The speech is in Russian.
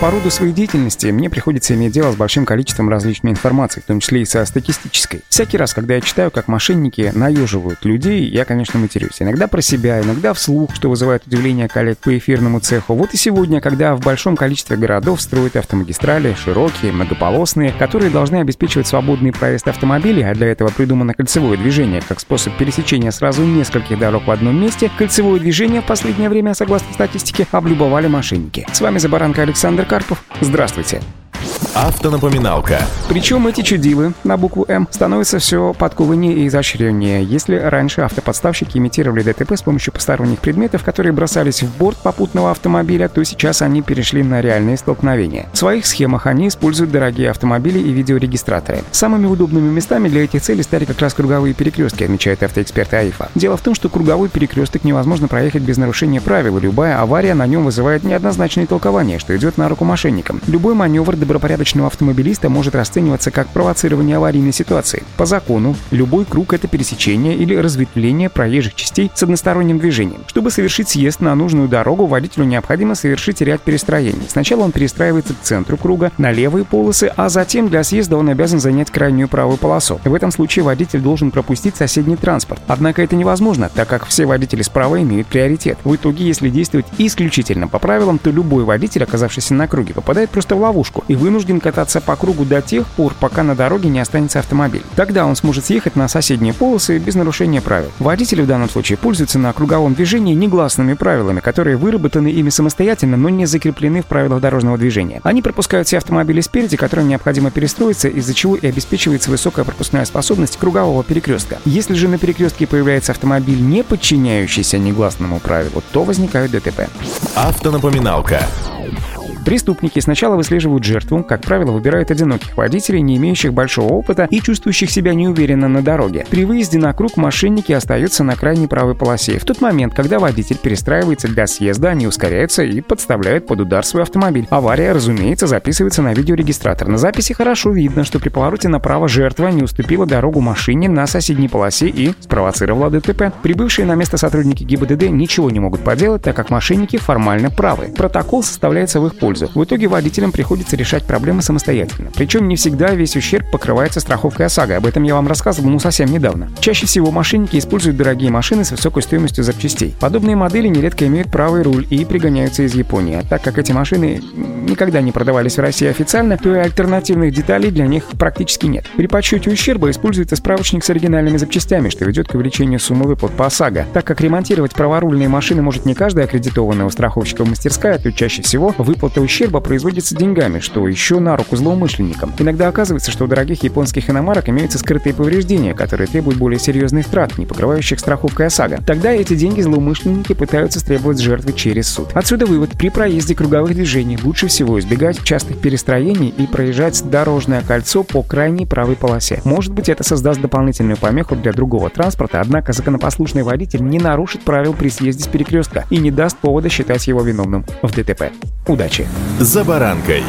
По роду своей деятельности мне приходится иметь дело с большим количеством различной информации, в том числе и со статистической. Всякий раз, когда я читаю, как мошенники наеживают людей, я, конечно, матерюсь. Иногда про себя, иногда вслух, что вызывает удивление коллег по эфирному цеху. Вот и сегодня, когда в большом количестве городов строят автомагистрали, широкие, многополосные, которые должны обеспечивать свободный проезд автомобилей, а для этого придумано кольцевое движение как способ пересечения сразу нескольких дорог в одном месте, кольцевое движение в последнее время, согласно статистике, облюбовали мошенники. С вами Забаранка Александр Карпов. Здравствуйте. Автонапоминалка. Причем эти чудивы на букву «М» становятся все подкованнее и изощреннее. Если раньше автоподставщики имитировали ДТП с помощью посторонних предметов, которые бросались в борт попутного автомобиля, то сейчас они перешли на реальные столкновения. В своих схемах они используют дорогие автомобили и видеорегистраторы. Самыми удобными местами для этих целей стали как раз круговые перекрестки, отмечает автоэксперт АИФа. Дело в том, что круговой перекресток невозможно проехать без нарушения правил, любая авария на нем вызывает неоднозначные толкования, что идет на руку мошенникам. Любой маневр добропорядочный порядочного автомобилиста может расцениваться как провоцирование аварийной ситуации. По закону, любой круг — это пересечение или разветвление проезжих частей с односторонним движением. Чтобы совершить съезд на нужную дорогу, водителю необходимо совершить ряд перестроений. Сначала он перестраивается к центру круга, на левые полосы, а затем для съезда он обязан занять крайнюю правую полосу. В этом случае водитель должен пропустить соседний транспорт. Однако это невозможно, так как все водители справа имеют приоритет. В итоге, если действовать исключительно по правилам, то любой водитель, оказавшийся на круге, попадает просто в ловушку и вынужден вынужден кататься по кругу до тех пор, пока на дороге не останется автомобиль. Тогда он сможет съехать на соседние полосы без нарушения правил. Водители в данном случае пользуются на круговом движении негласными правилами, которые выработаны ими самостоятельно, но не закреплены в правилах дорожного движения. Они пропускают все автомобили спереди, которым необходимо перестроиться, из-за чего и обеспечивается высокая пропускная способность кругового перекрестка. Если же на перекрестке появляется автомобиль, не подчиняющийся негласному правилу, то возникают ДТП. Автонапоминалка. Преступники сначала выслеживают жертву, как правило, выбирают одиноких водителей, не имеющих большого опыта и чувствующих себя неуверенно на дороге. При выезде на круг мошенники остаются на крайней правой полосе. В тот момент, когда водитель перестраивается для съезда, они ускоряются и подставляют под удар свой автомобиль. Авария, разумеется, записывается на видеорегистратор. На записи хорошо видно, что при повороте направо жертва не уступила дорогу машине на соседней полосе и спровоцировала ДТП. Прибывшие на место сотрудники ГИБДД ничего не могут поделать, так как мошенники формально правы. Протокол составляется в их пользу пользу. В итоге водителям приходится решать проблемы самостоятельно. Причем не всегда весь ущерб покрывается страховкой ОСАГО. Об этом я вам рассказывал ну совсем недавно. Чаще всего мошенники используют дорогие машины с высокой стоимостью запчастей. Подобные модели нередко имеют правый руль и пригоняются из Японии. А так как эти машины никогда не продавались в России официально, то и альтернативных деталей для них практически нет. При подсчете ущерба используется справочник с оригинальными запчастями, что ведет к увеличению суммы выплат по ОСАГО. Так как ремонтировать праворульные машины может не каждая аккредитованная у страховщиков мастерская, то чаще всего выплата Выплата ущерба производится деньгами, что еще на руку злоумышленникам. Иногда оказывается, что у дорогих японских иномарок имеются скрытые повреждения, которые требуют более серьезных трат, не покрывающих страховкой ОСАГО. Тогда эти деньги злоумышленники пытаются требовать жертвы через суд. Отсюда вывод. При проезде круговых движений лучше всего избегать частых перестроений и проезжать дорожное кольцо по крайней правой полосе. Может быть, это создаст дополнительную помеху для другого транспорта, однако законопослушный водитель не нарушит правил при съезде с перекрестка и не даст повода считать его виновным в ДТП. Удачи! «За баранкой».